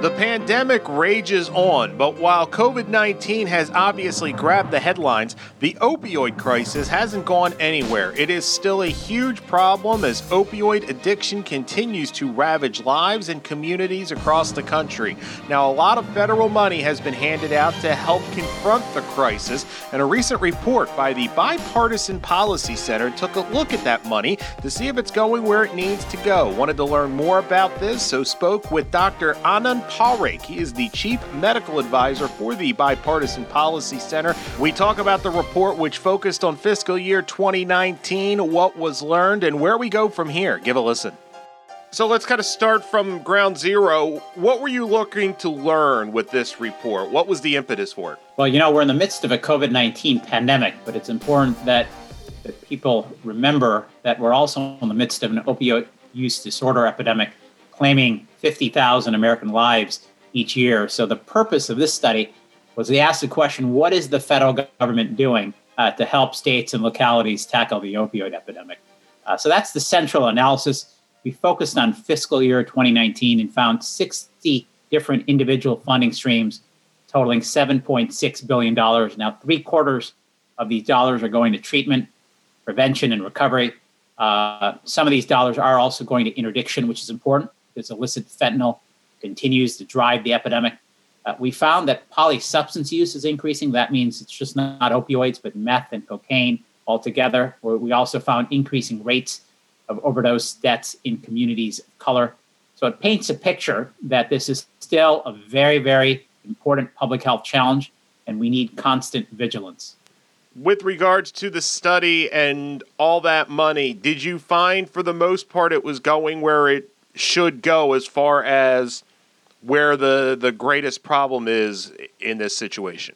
The pandemic rages on, but while COVID 19 has obviously grabbed the headlines, the opioid crisis hasn't gone anywhere. It is still a huge problem as opioid addiction continues to ravage lives and communities across the country. Now, a lot of federal money has been handed out to help confront the crisis, and a recent report by the Bipartisan Policy Center took a look at that money to see if it's going where it needs to go. Wanted to learn more about this, so spoke with Dr. Anand Parekh. He is the Chief Medical Advisor for the Bipartisan Policy Center. We talk about the report, which focused on fiscal year 2019, what was learned, and where we go from here. Give a listen. So let's kind of start from ground zero. What were you looking to learn with this report? What was the impetus for it? Well, you know, we're in the midst of a COVID 19 pandemic, but it's important that, that people remember that we're also in the midst of an opioid use disorder epidemic claiming 50,000 American lives each year. So the purpose of this study was to ask the question what is the federal government doing uh, to help states and localities tackle the opioid epidemic? Uh, so that's the central analysis. We focused on fiscal year 2019 and found 60 different individual funding streams totaling $7.6 billion. Now, three quarters of these dollars are going to treatment, prevention, and recovery. Uh, some of these dollars are also going to interdiction, which is important because illicit fentanyl continues to drive the epidemic. Uh, we found that polysubstance use is increasing. That means it's just not, not opioids, but meth and cocaine altogether. We also found increasing rates of overdose deaths in communities of color. So it paints a picture that this is still a very, very important public health challenge, and we need constant vigilance. With regards to the study and all that money, did you find for the most part it was going where it should go as far as where the the greatest problem is in this situation.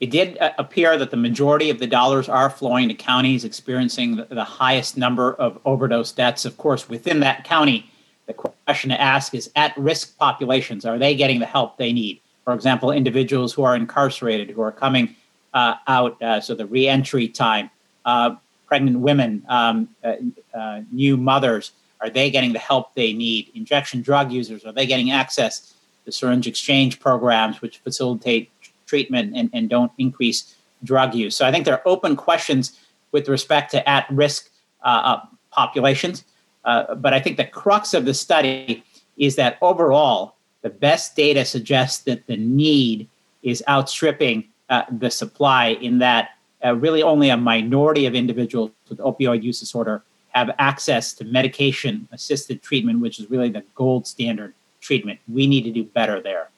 It did uh, appear that the majority of the dollars are flowing to counties experiencing the, the highest number of overdose deaths. Of course, within that county, the question to ask is at risk populations, are they getting the help they need? For example, individuals who are incarcerated, who are coming uh, out, uh, so the reentry time, uh, pregnant women, um, uh, uh, new mothers, are they getting the help they need? Injection drug users, are they getting access to syringe exchange programs, which facilitate treatment and, and don't increase drug use? So I think there are open questions with respect to at risk uh, uh, populations. Uh, but I think the crux of the study is that overall, the best data suggests that the need is outstripping uh, the supply, in that uh, really only a minority of individuals with opioid use disorder have access to medication assisted treatment, which is really the gold standard treatment. We need to do better there.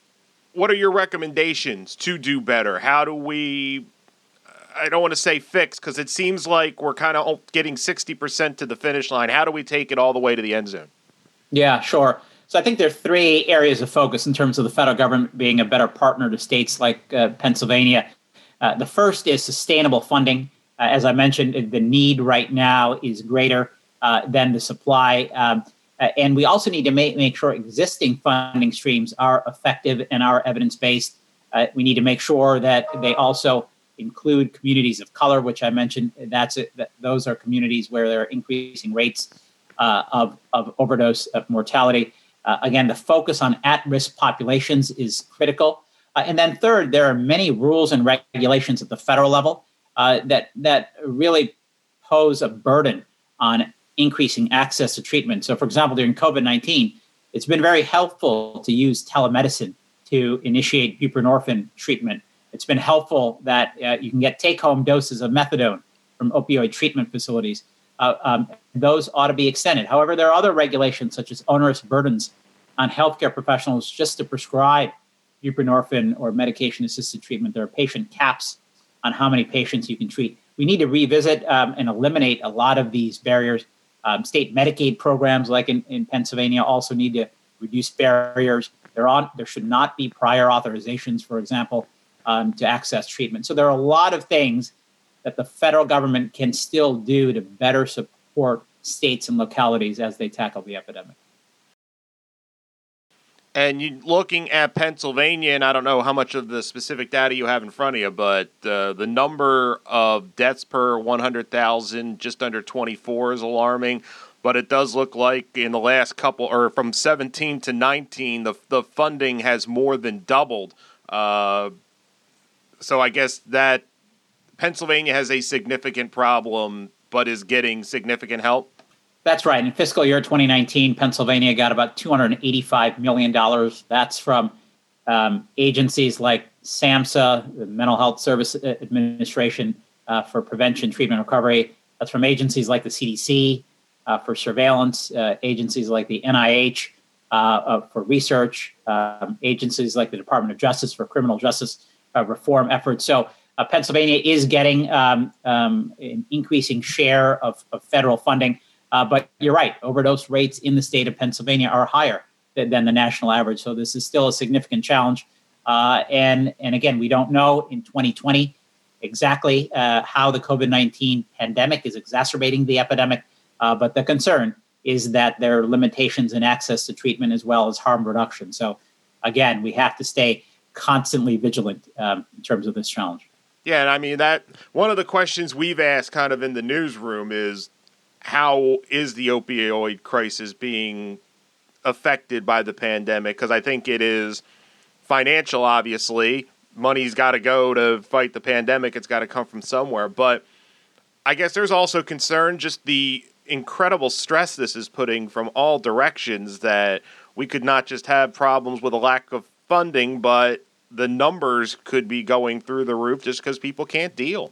What are your recommendations to do better? How do we, I don't want to say fix, because it seems like we're kind of getting 60% to the finish line. How do we take it all the way to the end zone? Yeah, sure. So I think there are three areas of focus in terms of the federal government being a better partner to states like uh, Pennsylvania. Uh, the first is sustainable funding. Uh, as I mentioned, the need right now is greater uh, than the supply. Um, uh, and we also need to make, make sure existing funding streams are effective and are evidence based. Uh, we need to make sure that they also include communities of color, which I mentioned. That's it, that those are communities where there are increasing rates uh, of, of overdose of mortality. Uh, again, the focus on at risk populations is critical. and then, third, there are many rules and regulations at the federal level uh, that that really pose a burden on increasing access to treatment. So, for example, during COVID nineteen, it's been very helpful to use telemedicine to initiate buprenorphine treatment. It's been helpful that uh, you can get take home doses of methadone from opioid treatment facilities. Uh, um, those ought to be extended. However, there are other regulations such as onerous burdens on healthcare professionals just to prescribe buprenorphine or medication assisted treatment. There are patient caps on how many patients you can treat. We need to revisit um, and eliminate a lot of these barriers. Um, state Medicaid programs, like in, in Pennsylvania, also need to reduce barriers. There, on, there should not be prior authorizations, for example, um, to access treatment. So there are a lot of things that the federal government can still do to better support states and localities as they tackle the epidemic. And you, looking at Pennsylvania, and I don't know how much of the specific data you have in front of you, but uh, the number of deaths per 100,000, just under 24, is alarming. But it does look like in the last couple, or from 17 to 19, the, the funding has more than doubled. Uh, so I guess that Pennsylvania has a significant problem, but is getting significant help. That's right. In fiscal year 2019, Pennsylvania got about $285 million. That's from um, agencies like SAMHSA, the Mental Health Service Administration uh, for Prevention, Treatment, Recovery. That's from agencies like the CDC uh, for surveillance, uh, agencies like the NIH uh, uh, for research, um, agencies like the Department of Justice for criminal justice uh, reform efforts. So Pennsylvania is getting um, um, an increasing share of, of federal funding. Uh, but you're right, overdose rates in the state of Pennsylvania are higher than, than the national average. So this is still a significant challenge. Uh, and, and again, we don't know in 2020 exactly uh, how the COVID 19 pandemic is exacerbating the epidemic. Uh, but the concern is that there are limitations in access to treatment as well as harm reduction. So again, we have to stay constantly vigilant um, in terms of this challenge. Yeah, and I mean that one of the questions we've asked kind of in the newsroom is how is the opioid crisis being affected by the pandemic? Because I think it is financial, obviously. Money's got to go to fight the pandemic, it's got to come from somewhere. But I guess there's also concern just the incredible stress this is putting from all directions that we could not just have problems with a lack of funding, but the numbers could be going through the roof just because people can't deal.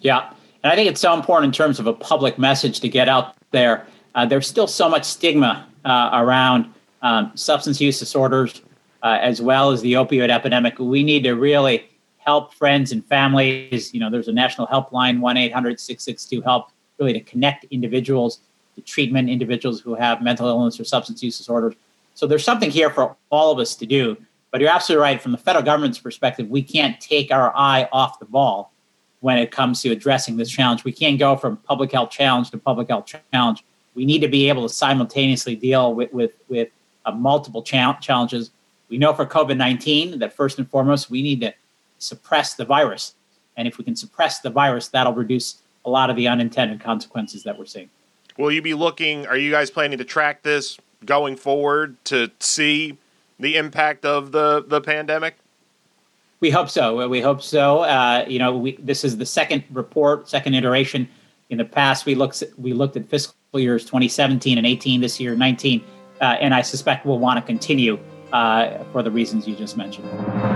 Yeah. And I think it's so important in terms of a public message to get out there. Uh, there's still so much stigma uh, around um, substance use disorders uh, as well as the opioid epidemic. We need to really help friends and families. You know, there's a national helpline, 1 800 662 HELP, really to connect individuals to treatment, individuals who have mental illness or substance use disorders. So there's something here for all of us to do. But you're absolutely right. From the federal government's perspective, we can't take our eye off the ball when it comes to addressing this challenge. We can't go from public health challenge to public health challenge. We need to be able to simultaneously deal with with, with uh, multiple cha- challenges. We know for COVID nineteen that first and foremost we need to suppress the virus, and if we can suppress the virus, that'll reduce a lot of the unintended consequences that we're seeing. Will you be looking? Are you guys planning to track this going forward to see the impact of the the pandemic? We hope so. We hope so. Uh, you know, we, this is the second report, second iteration. In the past, we looked we looked at fiscal years 2017 and 18. This year, 19, uh, and I suspect we'll want to continue uh, for the reasons you just mentioned.